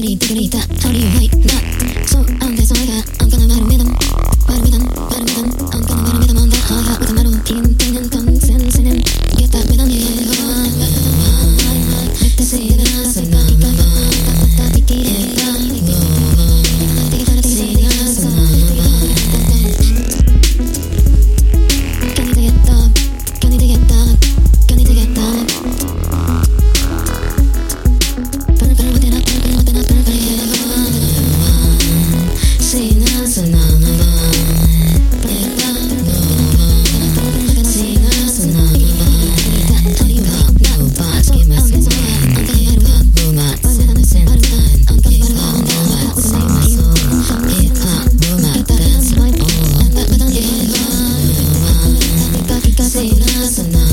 Diggity, diggity, that. Say na